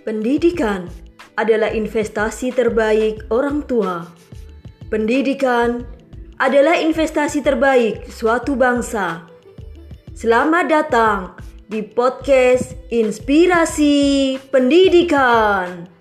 Pendidikan adalah investasi terbaik orang tua. Pendidikan adalah investasi terbaik suatu bangsa. Selamat datang di podcast Inspirasi Pendidikan.